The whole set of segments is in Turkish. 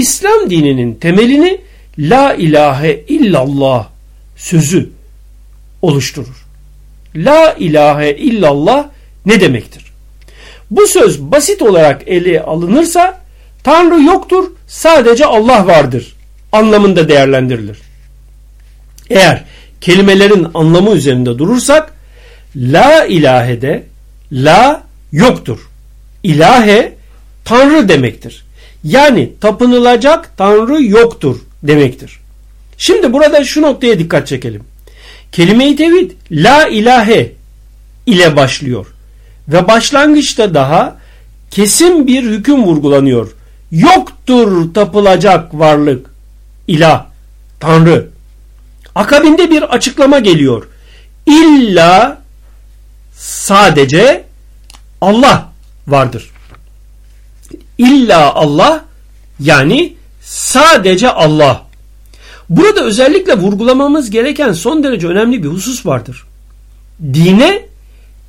İslam dininin temelini La ilahe illallah sözü oluşturur. La ilahe illallah ne demektir? Bu söz basit olarak ele alınırsa Tanrı yoktur sadece Allah vardır anlamında değerlendirilir. Eğer kelimelerin anlamı üzerinde durursak La ilahede la yoktur. İlahe Tanrı demektir. Yani tapınılacak Tanrı yoktur demektir. Şimdi burada şu noktaya dikkat çekelim. Kelime-i tevhid la ilahe ile başlıyor. Ve başlangıçta daha kesin bir hüküm vurgulanıyor. Yoktur tapılacak varlık, ilah, tanrı. Akabinde bir açıklama geliyor. İlla sadece Allah vardır. İlla Allah yani sadece Allah. Burada özellikle vurgulamamız gereken son derece önemli bir husus vardır. Dine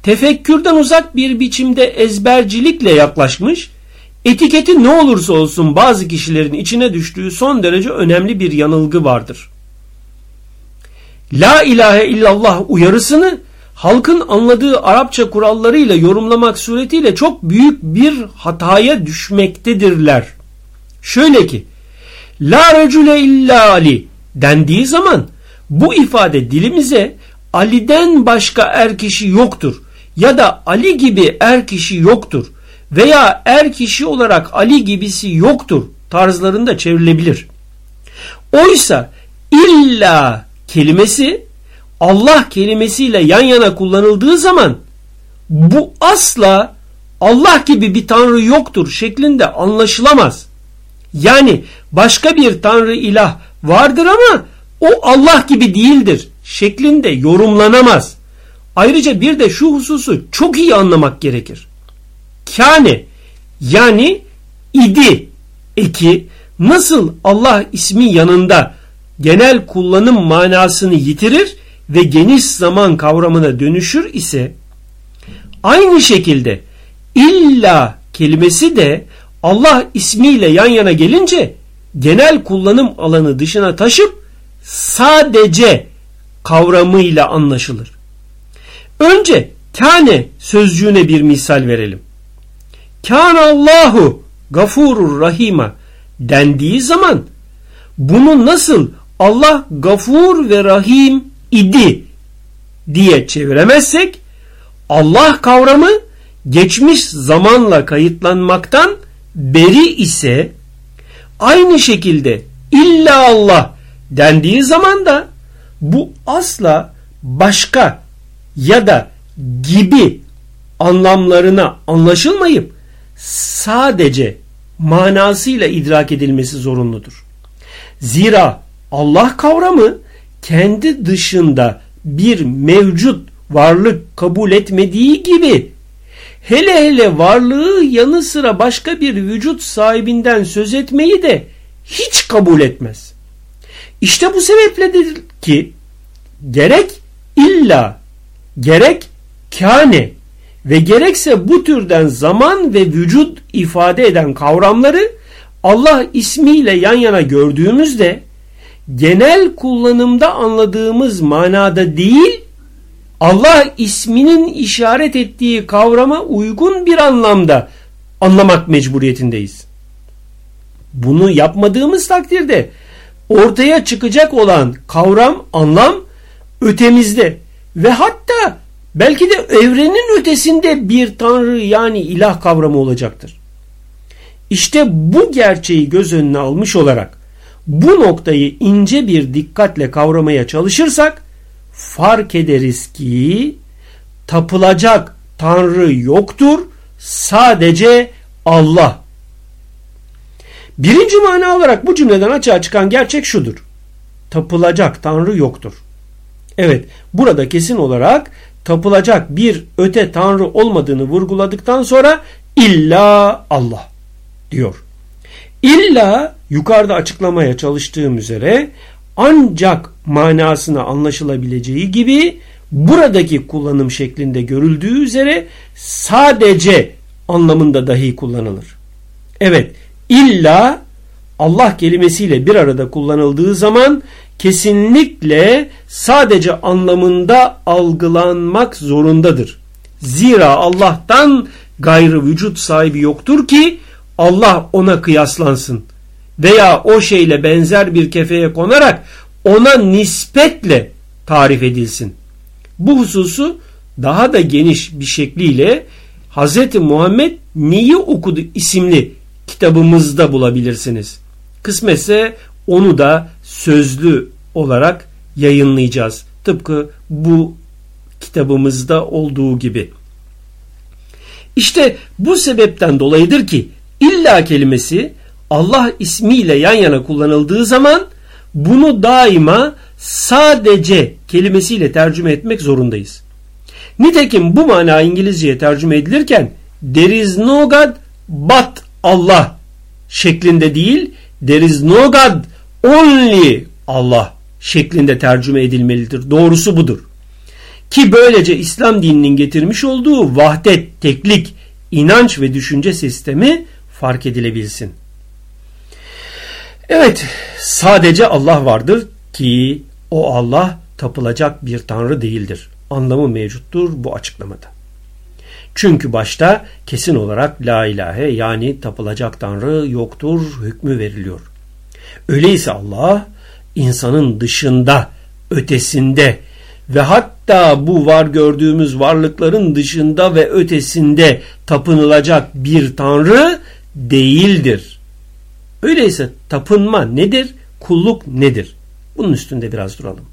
tefekkürden uzak bir biçimde ezbercilikle yaklaşmış, etiketi ne olursa olsun bazı kişilerin içine düştüğü son derece önemli bir yanılgı vardır. La ilahe illallah uyarısını halkın anladığı Arapça kurallarıyla yorumlamak suretiyle çok büyük bir hataya düşmektedirler. Şöyle ki La recule illa Ali dendiği zaman bu ifade dilimize Ali'den başka er kişi yoktur ya da Ali gibi er kişi yoktur veya er kişi olarak Ali gibisi yoktur tarzlarında çevrilebilir. Oysa illa kelimesi Allah kelimesiyle yan yana kullanıldığı zaman bu asla Allah gibi bir tanrı yoktur şeklinde anlaşılamaz. Yani başka bir tanrı ilah vardır ama o Allah gibi değildir şeklinde yorumlanamaz. Ayrıca bir de şu hususu çok iyi anlamak gerekir. Kâne yani idi eki nasıl Allah ismi yanında genel kullanım manasını yitirir ve geniş zaman kavramına dönüşür ise aynı şekilde illa kelimesi de Allah ismiyle yan yana gelince genel kullanım alanı dışına taşıp sadece kavramıyla anlaşılır. Önce kâne sözcüğüne bir misal verelim. Kâne Allahu gafurur rahima dendiği zaman bunu nasıl Allah gafur ve rahim idi diye çeviremezsek Allah kavramı geçmiş zamanla kayıtlanmaktan beri ise aynı şekilde illa Allah dendiği zaman da bu asla başka ya da gibi anlamlarına anlaşılmayıp sadece manasıyla idrak edilmesi zorunludur. Zira Allah kavramı kendi dışında bir mevcut varlık kabul etmediği gibi hele hele varlığı yanı sıra başka bir vücut sahibinden söz etmeyi de hiç kabul etmez. İşte bu sebepledir ki gerek illa gerek kâne ve gerekse bu türden zaman ve vücut ifade eden kavramları Allah ismiyle yan yana gördüğümüzde genel kullanımda anladığımız manada değil Allah isminin işaret ettiği kavrama uygun bir anlamda anlamak mecburiyetindeyiz. Bunu yapmadığımız takdirde ortaya çıkacak olan kavram, anlam ötemizde ve hatta belki de evrenin ötesinde bir tanrı yani ilah kavramı olacaktır. İşte bu gerçeği göz önüne almış olarak bu noktayı ince bir dikkatle kavramaya çalışırsak fark ederiz ki tapılacak tanrı yoktur sadece Allah. Birinci mana olarak bu cümleden açığa çıkan gerçek şudur. Tapılacak tanrı yoktur. Evet burada kesin olarak tapılacak bir öte tanrı olmadığını vurguladıktan sonra illa Allah diyor. İlla yukarıda açıklamaya çalıştığım üzere ancak manasına anlaşılabileceği gibi buradaki kullanım şeklinde görüldüğü üzere sadece anlamında dahi kullanılır. Evet illa Allah kelimesiyle bir arada kullanıldığı zaman kesinlikle sadece anlamında algılanmak zorundadır. Zira Allah'tan gayrı vücut sahibi yoktur ki Allah ona kıyaslansın veya o şeyle benzer bir kefeye konarak ona nispetle tarif edilsin. Bu hususu daha da geniş bir şekliyle Hz. Muhammed neyi okudu isimli kitabımızda bulabilirsiniz. Kısmetse onu da sözlü olarak yayınlayacağız. Tıpkı bu kitabımızda olduğu gibi. İşte bu sebepten dolayıdır ki illa kelimesi Allah ismiyle yan yana kullanıldığı zaman bunu daima sadece kelimesiyle tercüme etmek zorundayız. Nitekim bu mana İngilizceye tercüme edilirken there is no God but Allah şeklinde değil there is no God only Allah şeklinde tercüme edilmelidir. Doğrusu budur. Ki böylece İslam dininin getirmiş olduğu vahdet, teklik, inanç ve düşünce sistemi fark edilebilsin. Evet, sadece Allah vardır ki o Allah tapılacak bir tanrı değildir. Anlamı mevcuttur bu açıklamada. Çünkü başta kesin olarak la ilahe yani tapılacak tanrı yoktur hükmü veriliyor. Öyleyse Allah insanın dışında, ötesinde ve hatta bu var gördüğümüz varlıkların dışında ve ötesinde tapınılacak bir tanrı değildir. Öyleyse tapınma nedir? Kulluk nedir? Bunun üstünde biraz duralım.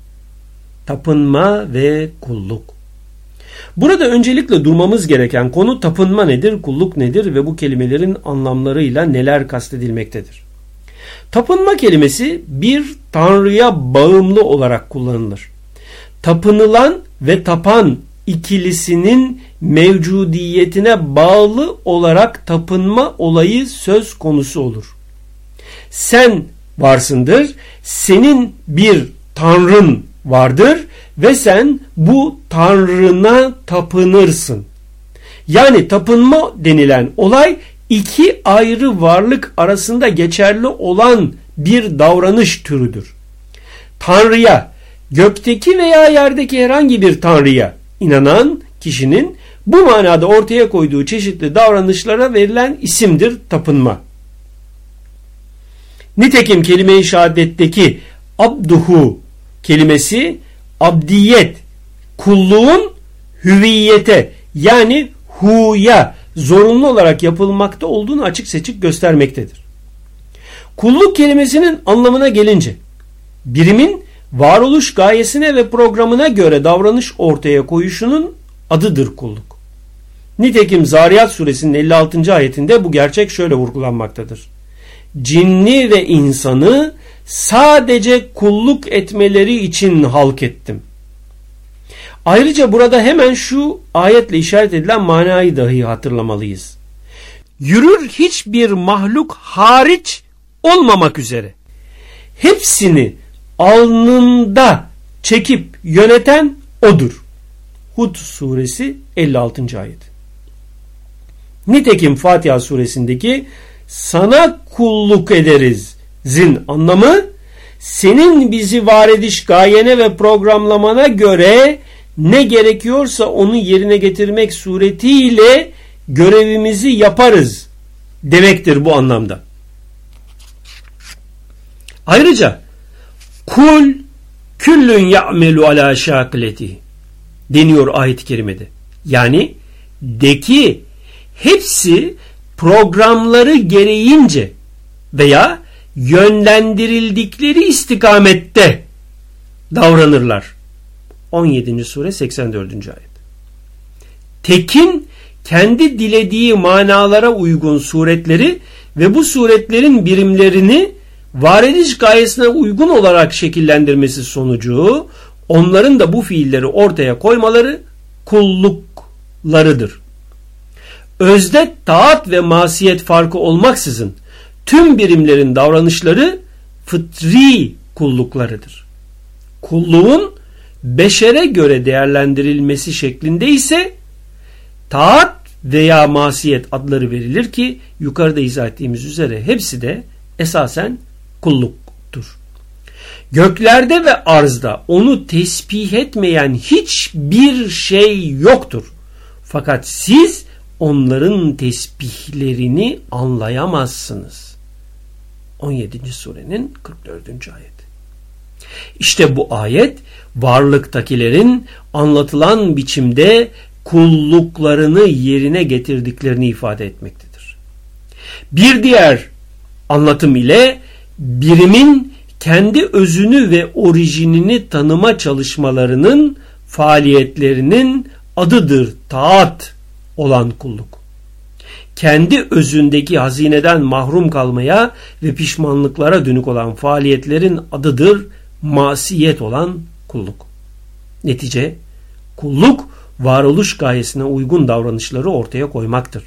Tapınma ve kulluk. Burada öncelikle durmamız gereken konu tapınma nedir, kulluk nedir ve bu kelimelerin anlamlarıyla neler kastedilmektedir. Tapınma kelimesi bir tanrıya bağımlı olarak kullanılır. Tapınılan ve tapan ikilisinin mevcudiyetine bağlı olarak tapınma olayı söz konusu olur. Sen varsındır, senin bir tanrın vardır ve sen bu tanrına tapınırsın. Yani tapınma denilen olay iki ayrı varlık arasında geçerli olan bir davranış türüdür. Tanrı'ya, gökteki veya yerdeki herhangi bir tanrıya inanan kişinin bu manada ortaya koyduğu çeşitli davranışlara verilen isimdir tapınma. Nitekim kelime-i şehadetteki abduhu kelimesi abdiyet, kulluğun hüviyete yani huya zorunlu olarak yapılmakta olduğunu açık seçik göstermektedir. Kulluk kelimesinin anlamına gelince birimin varoluş gayesine ve programına göre davranış ortaya koyuşunun adıdır kulluk. Nitekim Zariyat suresinin 56. ayetinde bu gerçek şöyle vurgulanmaktadır. Cinni ve insanı sadece kulluk etmeleri için halk ettim. Ayrıca burada hemen şu ayetle işaret edilen manayı dahi hatırlamalıyız. Yürür hiçbir mahluk hariç olmamak üzere. Hepsini alnında çekip yöneten odur. Hud suresi 56. ayet. Nitekim Fatiha suresindeki sana kulluk ederiz zin anlamı senin bizi var ediş gayene ve programlamana göre ne gerekiyorsa onu yerine getirmek suretiyle görevimizi yaparız demektir bu anlamda. Ayrıca kul küllün ya'melu ala şakileti deniyor ayet-i kerimede. Yani de ki hepsi programları gereğince veya yönlendirildikleri istikamette davranırlar. 17. sure 84. ayet. Tekin kendi dilediği manalara uygun suretleri ve bu suretlerin birimlerini var ediş gayesine uygun olarak şekillendirmesi sonucu onların da bu fiilleri ortaya koymaları kulluklarıdır. Özde taat ve masiyet farkı olmaksızın tüm birimlerin davranışları fıtri kulluklarıdır. Kulluğun beşere göre değerlendirilmesi şeklinde ise taat veya masiyet adları verilir ki yukarıda izah ettiğimiz üzere hepsi de esasen kulluktur. Göklerde ve arzda onu tesbih etmeyen hiçbir şey yoktur. Fakat siz onların tesbihlerini anlayamazsınız. 17. surenin 44. ayet. İşte bu ayet varlıktakilerin anlatılan biçimde kulluklarını yerine getirdiklerini ifade etmektedir. Bir diğer anlatım ile birimin kendi özünü ve orijinini tanıma çalışmalarının faaliyetlerinin adıdır taat olan kulluk. Kendi özündeki hazineden mahrum kalmaya ve pişmanlıklara dönük olan faaliyetlerin adıdır masiyet olan kulluk. Netice kulluk varoluş gayesine uygun davranışları ortaya koymaktır.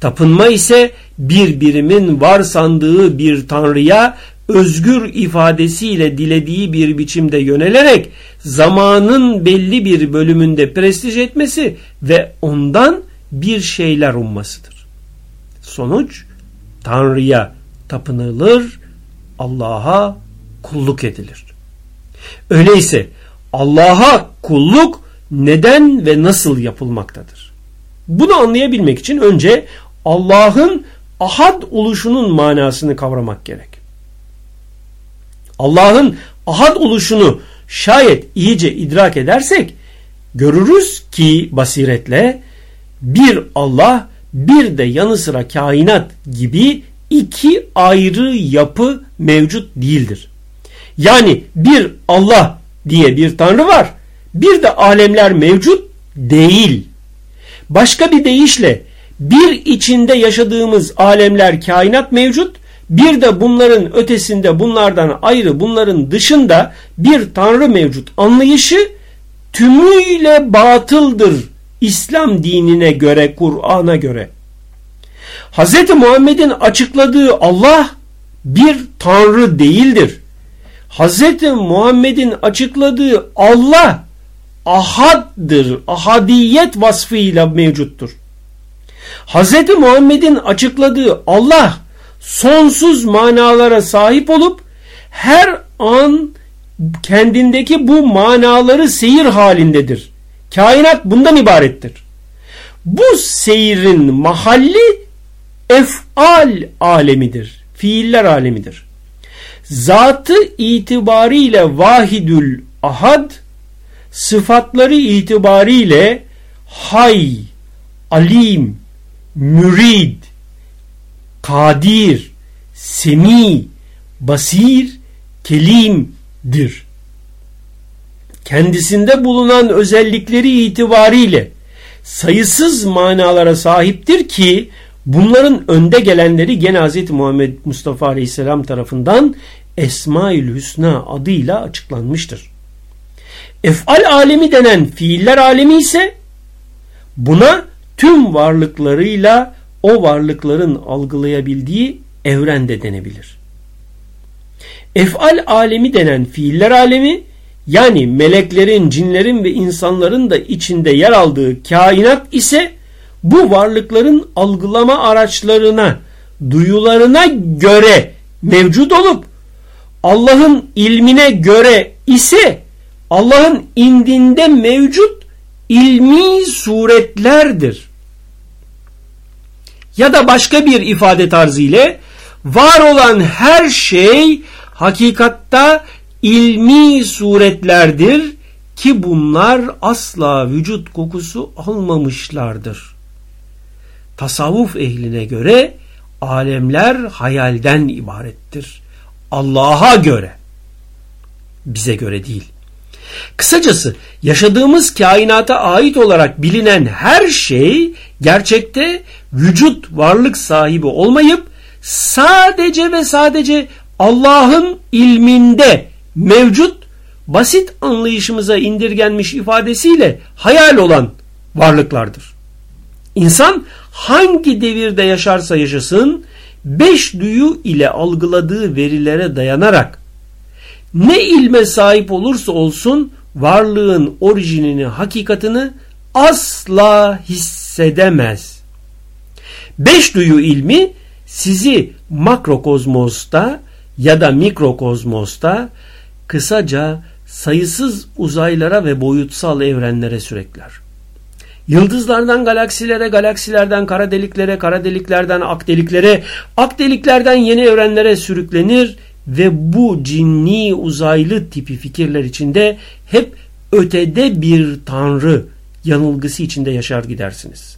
Tapınma ise bir birimin var sandığı bir tanrıya özgür ifadesiyle dilediği bir biçimde yönelerek zamanın belli bir bölümünde prestij etmesi ve ondan bir şeyler ummasıdır. Sonuç Tanrı'ya tapınılır, Allah'a kulluk edilir. Öyleyse Allah'a kulluk neden ve nasıl yapılmaktadır? Bunu anlayabilmek için önce Allah'ın ahad oluşunun manasını kavramak gerek. Allah'ın ahad oluşunu şayet iyice idrak edersek görürüz ki basiretle bir Allah bir de yanı sıra kainat gibi iki ayrı yapı mevcut değildir. Yani bir Allah diye bir tanrı var. Bir de alemler mevcut değil. Başka bir deyişle bir içinde yaşadığımız alemler kainat mevcut. Bir de bunların ötesinde bunlardan ayrı bunların dışında bir tanrı mevcut anlayışı tümüyle batıldır İslam dinine göre Kur'an'a göre. Hz. Muhammed'in açıkladığı Allah bir tanrı değildir. Hz. Muhammed'in açıkladığı Allah ahaddır. Ahadiyet vasfıyla mevcuttur. Hz. Muhammed'in açıkladığı Allah sonsuz manalara sahip olup her an kendindeki bu manaları seyir halindedir. Kainat bundan ibarettir. Bu seyrin mahalli efal alemidir. Fiiller alemidir. Zatı itibariyle vahidül ahad, sıfatları itibariyle hay, alim, mürid, kadir, semi, basir, kelimdir. Kendisinde bulunan özellikleri itibariyle sayısız manalara sahiptir ki bunların önde gelenleri gene Hz. Muhammed Mustafa Aleyhisselam tarafından Esmaül Hüsna adıyla açıklanmıştır. Efal alemi denen fiiller alemi ise buna tüm varlıklarıyla o varlıkların algılayabildiği evrende denebilir. Efal alemi denen fiiller alemi yani meleklerin, cinlerin ve insanların da içinde yer aldığı kainat ise bu varlıkların algılama araçlarına, duyularına göre mevcut olup Allah'ın ilmine göre ise Allah'ın indinde mevcut ilmi suretlerdir. Ya da başka bir ifade tarzı ile var olan her şey hakikatta ilmi suretlerdir ki bunlar asla vücut kokusu almamışlardır. Tasavvuf ehline göre alemler hayalden ibarettir. Allah'a göre. Bize göre değil. Kısacası yaşadığımız kainata ait olarak bilinen her şey gerçekte vücut varlık sahibi olmayıp sadece ve sadece Allah'ın ilminde mevcut basit anlayışımıza indirgenmiş ifadesiyle hayal olan varlıklardır. İnsan hangi devirde yaşarsa yaşasın beş duyu ile algıladığı verilere dayanarak ne ilme sahip olursa olsun varlığın orijinini, hakikatini asla hissedemez. Beş duyu ilmi sizi makrokozmosta ya da mikrokozmosta kısaca sayısız uzaylara ve boyutsal evrenlere sürekler. Yıldızlardan galaksilere, galaksilerden kara deliklere, kara deliklerden ak deliklere, ak deliklerden yeni evrenlere sürüklenir ve bu cinni uzaylı tipi fikirler içinde hep ötede bir tanrı yanılgısı içinde yaşar gidersiniz.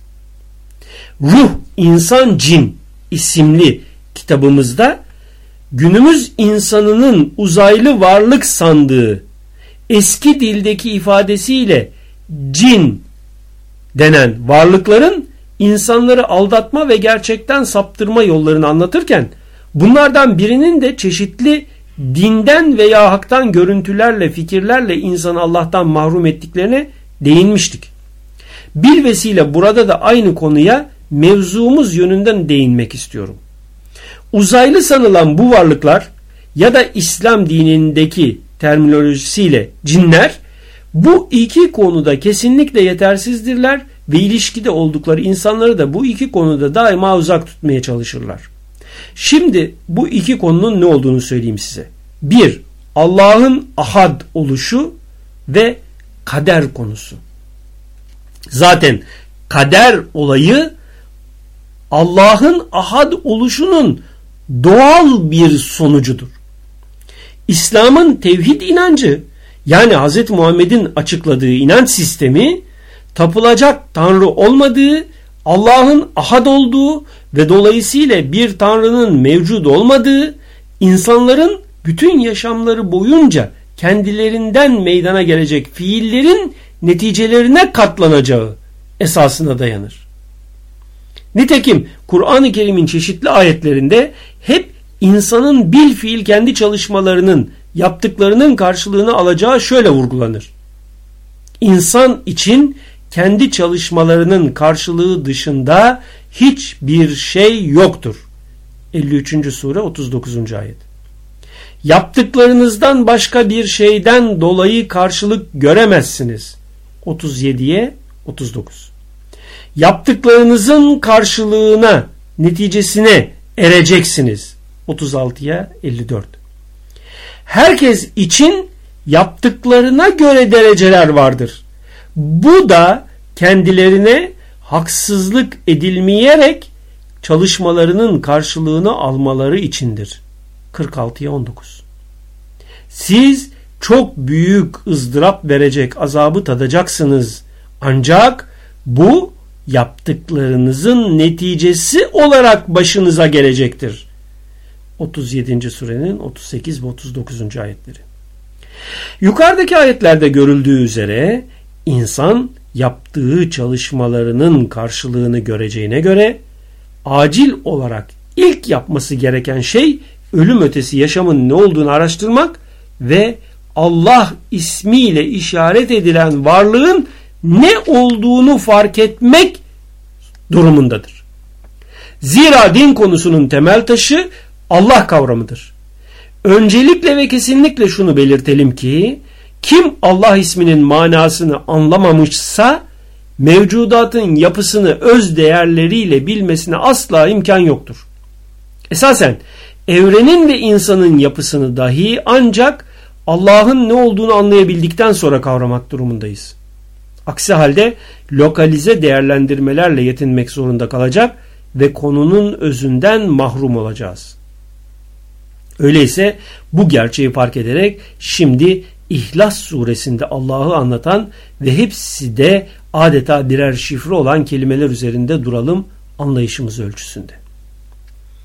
Ruh, insan, cin isimli kitabımızda günümüz insanının uzaylı varlık sandığı eski dildeki ifadesiyle cin denen varlıkların insanları aldatma ve gerçekten saptırma yollarını anlatırken bunlardan birinin de çeşitli dinden veya haktan görüntülerle, fikirlerle insanı Allah'tan mahrum ettiklerine değinmiştik. Bir vesile burada da aynı konuya mevzumuz yönünden değinmek istiyorum. Uzaylı sanılan bu varlıklar ya da İslam dinindeki terminolojisiyle cinler bu iki konuda kesinlikle yetersizdirler ve ilişkide oldukları insanları da bu iki konuda daima uzak tutmaya çalışırlar. Şimdi bu iki konunun ne olduğunu söyleyeyim size. Bir, Allah'ın ahad oluşu ve kader konusu. Zaten kader olayı Allah'ın ahad oluşunun doğal bir sonucudur. İslam'ın tevhid inancı yani Hz. Muhammed'in açıkladığı inanç sistemi tapılacak tanrı olmadığı, Allah'ın ahad olduğu ve dolayısıyla bir tanrının mevcud olmadığı, insanların bütün yaşamları boyunca kendilerinden meydana gelecek fiillerin neticelerine katlanacağı esasına dayanır. Nitekim Kur'an-ı Kerim'in çeşitli ayetlerinde hep insanın bil fiil kendi çalışmalarının yaptıklarının karşılığını alacağı şöyle vurgulanır. İnsan için kendi çalışmalarının karşılığı dışında hiçbir şey yoktur. 53. sure 39. ayet. Yaptıklarınızdan başka bir şeyden dolayı karşılık göremezsiniz. 37'ye 39. Yaptıklarınızın karşılığına, neticesine ereceksiniz. 36'ya 54. Herkes için yaptıklarına göre dereceler vardır. Bu da kendilerine haksızlık edilmeyerek çalışmalarının karşılığını almaları içindir. 46'ya 19. Siz çok büyük ızdırap verecek azabı tadacaksınız. Ancak bu yaptıklarınızın neticesi olarak başınıza gelecektir. 37. surenin 38 ve 39. ayetleri. Yukarıdaki ayetlerde görüldüğü üzere insan yaptığı çalışmalarının karşılığını göreceğine göre acil olarak ilk yapması gereken şey ölüm ötesi yaşamın ne olduğunu araştırmak ve Allah ismiyle işaret edilen varlığın ne olduğunu fark etmek durumundadır. Zira din konusunun temel taşı Allah kavramıdır. Öncelikle ve kesinlikle şunu belirtelim ki kim Allah isminin manasını anlamamışsa mevcudatın yapısını öz değerleriyle bilmesine asla imkan yoktur. Esasen evrenin ve insanın yapısını dahi ancak Allah'ın ne olduğunu anlayabildikten sonra kavramak durumundayız. Aksi halde lokalize değerlendirmelerle yetinmek zorunda kalacak ve konunun özünden mahrum olacağız. Öyleyse bu gerçeği fark ederek şimdi İhlas suresinde Allah'ı anlatan ve hepsi de adeta birer şifre olan kelimeler üzerinde duralım anlayışımız ölçüsünde.